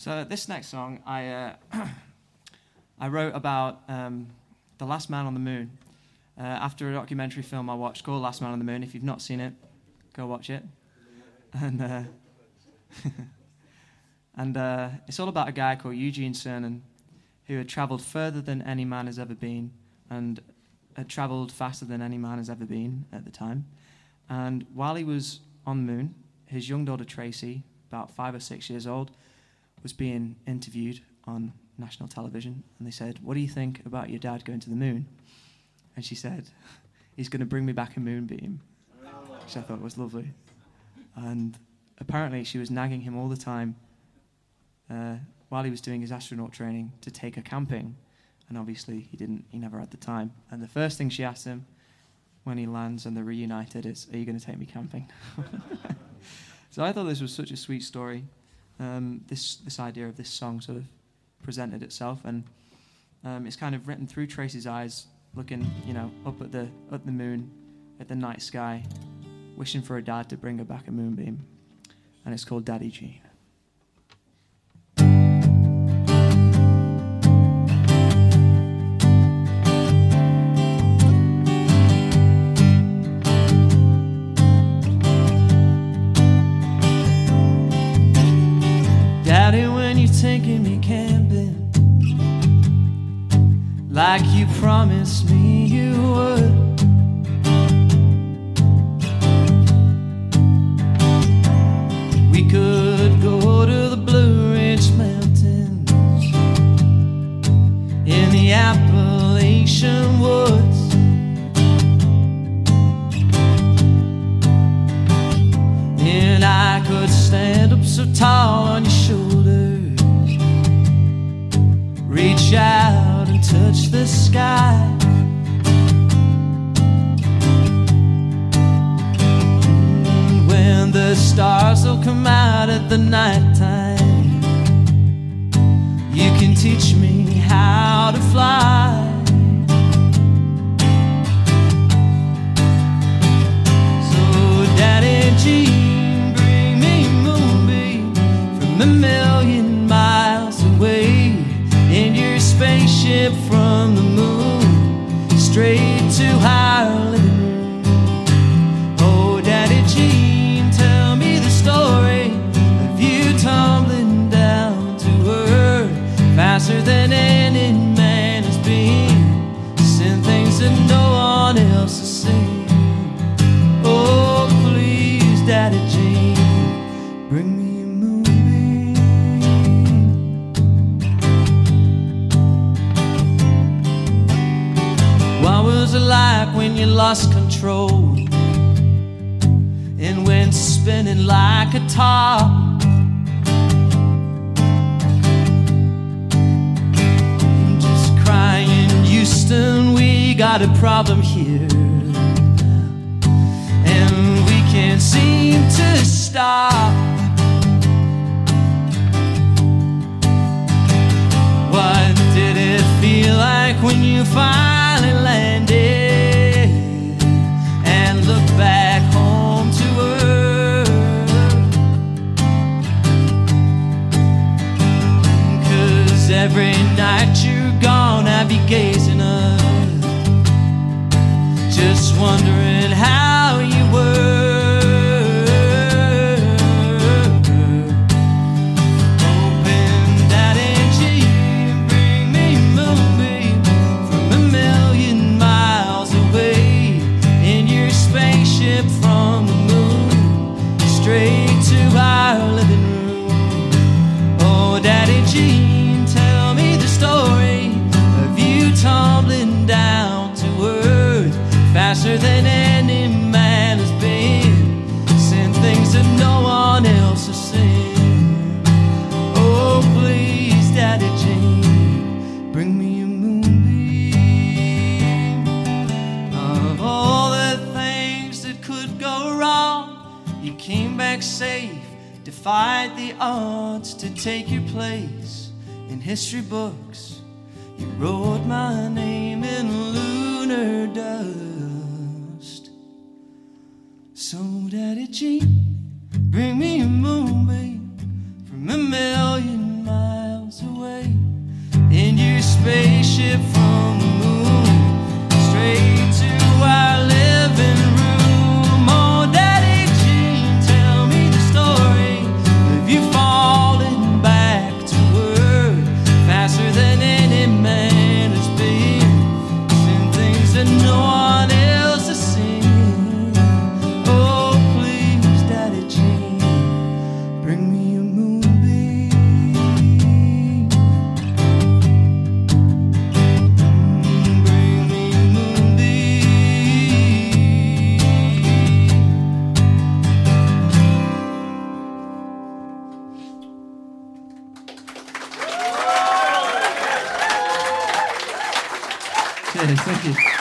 So this next song, I uh, I wrote about um, the last man on the moon. Uh, after a documentary film I watched called Last Man on the Moon. If you've not seen it, go watch it. And uh, and uh, it's all about a guy called Eugene Cernan who had travelled further than any man has ever been and had travelled faster than any man has ever been at the time. And while he was on the moon, his young daughter Tracy, about five or six years old, was being interviewed on national television, and they said, "What do you think about your dad going to the moon?" And she said, "He's going to bring me back a moonbeam," which I thought was lovely. And apparently, she was nagging him all the time uh, while he was doing his astronaut training to take her camping, and obviously he didn't. He never had the time. And the first thing she asked him when he lands and they're reunited is, "Are you going to take me camping?" so I thought this was such a sweet story um, this this idea of this song sort of presented itself, and um, it's kind of written through Tracy's eyes, looking you know up at the at the moon, at the night sky, wishing for a dad to bring her back a moonbeam, and it's called Daddy Gene. Taking me camping like you promised me you would. Reach out and touch the sky. When the stars will come out at the nighttime, straight to our living. Oh, Daddy Gene, tell me the story of you tumbling down to earth faster than any man has been, seeing things that no one else has seen. Oh, please, Daddy Gene, bring you lost control and went spinning like a top? Just crying, Houston, we got a problem here. And we can't seem to stop. What did it feel like when you finally be gazing up, just wondering how came back safe, defied the odds to take your place in history books. You wrote my name in lunar dust. So, Daddy Gene, bring me Thank you.